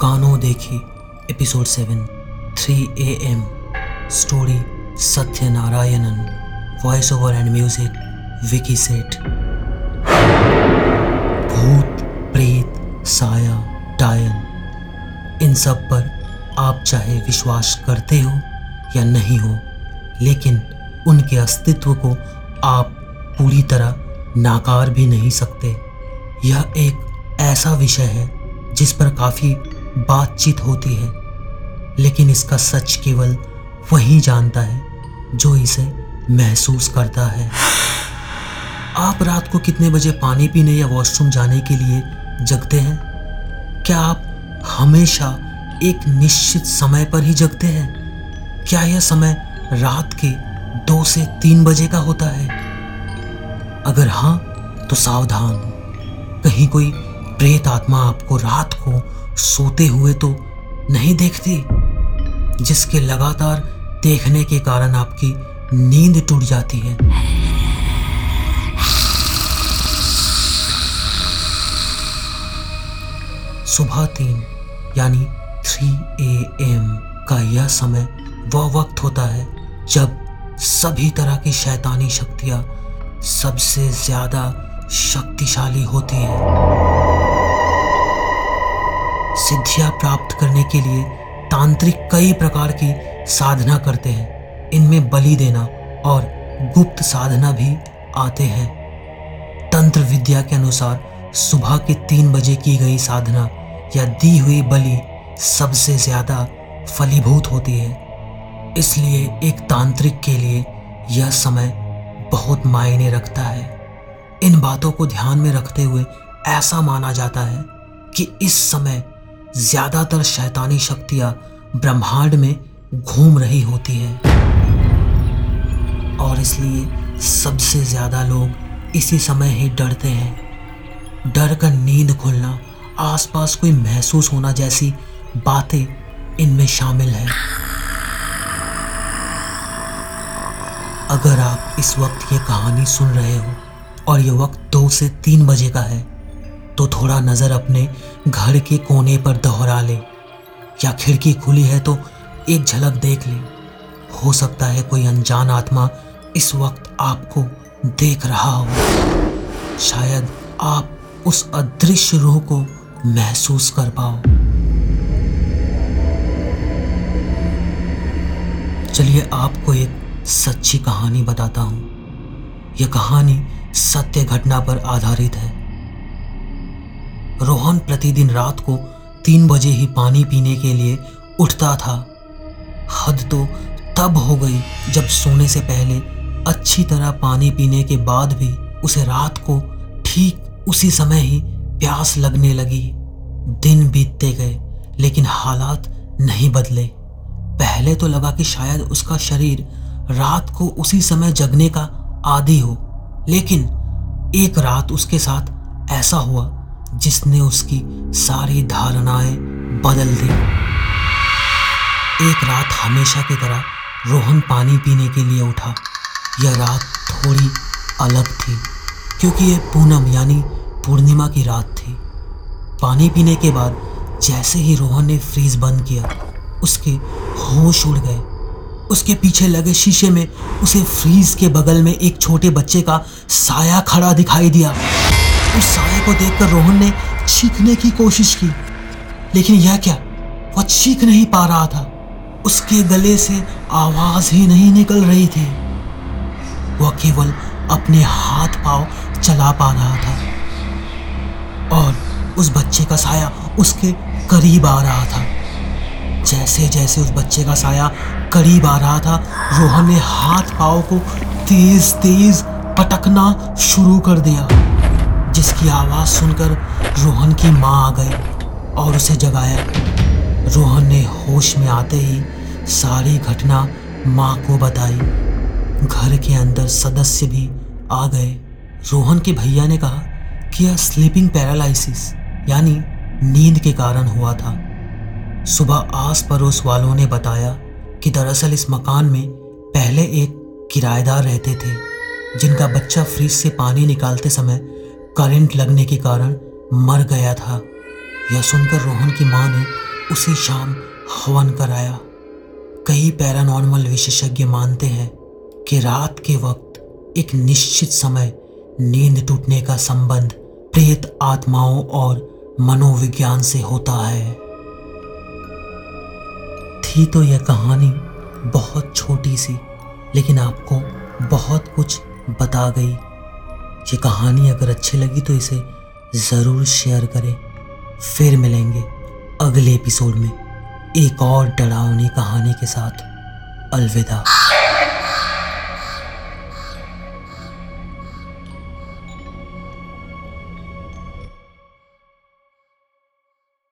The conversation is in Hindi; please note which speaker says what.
Speaker 1: कानो देखी episode seven three A M story Satya Narayanan voice over and music Vicky Seth. भूत, प्रेत, साया, डायन, इन सब पर आप चाहे विश्वास करते हो या नहीं हो, लेकिन उनके अस्तित्व को आप पूरी तरह नाकार भी नहीं सकते। यह एक ऐसा विषय है जिस पर काफ़ी बातचीत होती है, लेकिन इसका सच केवल वही जानता है जो इसे महसूस करता है। आप रात को कितने बजे पानी पीने या वॉशरूम जाने के लिए जगते हैं? क्या आप हमेशा एक निश्चित समय पर ही जगते हैं? क्या यह समय रात के दो से तीन बजे का होता है? अगर हाँ तो सावधान कहीं कोई प्रेत आत्मा आपको रात को सोते हुए तो नहीं देखती, जिसके लगातार देखने के कारण आपकी नींद टूट जाती है। सुबह तीन, यानी थ्री ए एम का यह समय वह वक्त होता है जब सभी तरह की शैतानी शक्तियाँ सबसे ज़्यादा शक्तिशाली होती है। सिद्धियाँ प्राप्त करने के लिए तांत्रिक कई प्रकार की साधना करते हैं। इनमें बलि देना और गुप्त साधना भी आते हैं। तंत्र विद्या के अनुसार सुबह के तीन बजे की गई साधना या दी हुई बलि सबसे ज़्यादा फलीभूत होती है। इसलिए एक तांत्रिक के लिए यह समय बहुत मायने रखता है। इन बातों को ध्यान में रखते हुए ऐसा माना जाता है कि इस समय ज़्यादातर शैतानी शक्तियाँ ब्रह्मांड में घूम रही होती है। और इसलिए सबसे ज़्यादा लोग इसी समय ही डरते हैं। डर कर नींद खुलना, आसपास कोई महसूस होना जैसी बातें इनमें शामिल है। अगर आप इस वक्त ये कहानी सुन रहे हो और ये वक्त दो से तीन बजे का है तो थोड़ा नज़र अपने घर के कोने पर दोहरा ले। या खिड़की खुली है तो एक झलक देख ले। हो सकता है कोई अनजान आत्मा इस वक्त आपको देख रहा हो। शायद आप उस अदृश्य रूह को महसूस कर पाओ। चलिए आपको एक सच्ची कहानी बताता हूँ। यह कहानी सत्य घटना पर आधारित है। रोहन प्रतिदिन रात को तीन बजे ही पानी पीने के लिए उठता था। हद तो तब हो गई जब सोने से पहले अच्छी तरह पानी पीने के बाद भी उसे रात को ठीक उसी समय ही प्यास लगने लगी। दिन बीतते गए, लेकिन हालात नहीं बदले। पहले तो लगा कि शायद उसका शरीर रात को उसी समय जगने का आदि हो, लेकिन एक रात उसके साथ ऐसा हुआ जिसने उसकी सारी धारणाएँ बदल दी। एक रात हमेशा की तरह रोहन पानी पीने के लिए उठा। यह रात थोड़ी अलग थी, क्योंकि यह पूनम यानी पूर्णिमा की रात थी। पानी पीने के बाद जैसे ही रोहन ने फ्रीज बंद किया, उसके होश उड़ गए। उसके पीछे लगे शीशे में उसे फ्रीज के बगल में एक छोटे बच्चे का साया खड़ा दिखाई दिया। उस साया को देखकर रोहन ने चीखने की कोशिश की। लेकिन यह क्या? वह चीख नहीं पा रहा था। उसके गले से आवाज़ ही नहीं निकल रही थी। वह केवल अपने हाथ पाँव चला पा रहा था। और उस बच्चे का साया उसके करीब आ रहा था। जैसे जैसे उस बच्चे का साया करीब आ रहा था, रोहन ने हाथ पाव को तेज तेज पटकना शुरू कर दिया। जिसकी आवाज़ सुनकर रोहन की माँ आ गई और उसे जगाया। रोहन ने होश में आते ही सारी घटना माँ को बताई। घर के अंदर सदस्य भी आ गए। रोहन के भैया ने कहा कि यह स्लीपिंग पैरालिसिस यानी नींद के कारण हुआ था। सुबह आस पड़ोस वालों ने बताया कि दरअसल इस मकान में पहले एक किराएदार रहते थे, जिनका बच्चा फ्रिज से पानी निकालते समय करंट लगने के कारण मर गया था। यह सुनकर रोहन की माँ ने उसी शाम हवन कराया। कई पैरानॉर्मल विशेषज्ञ मानते हैं कि रात के वक्त एक निश्चित समय नींद टूटने का संबंध प्रेत आत्माओं और मनोविज्ञान से होता है। थी तो यह कहानी बहुत छोटी सी, लेकिन आपको बहुत कुछ बता गई। ये कहानी अगर अच्छी लगी तो इसे ज़रूर शेयर करें। फिर मिलेंगे अगले एपिसोड में एक और डरावनी कहानी के साथ। अलविदा।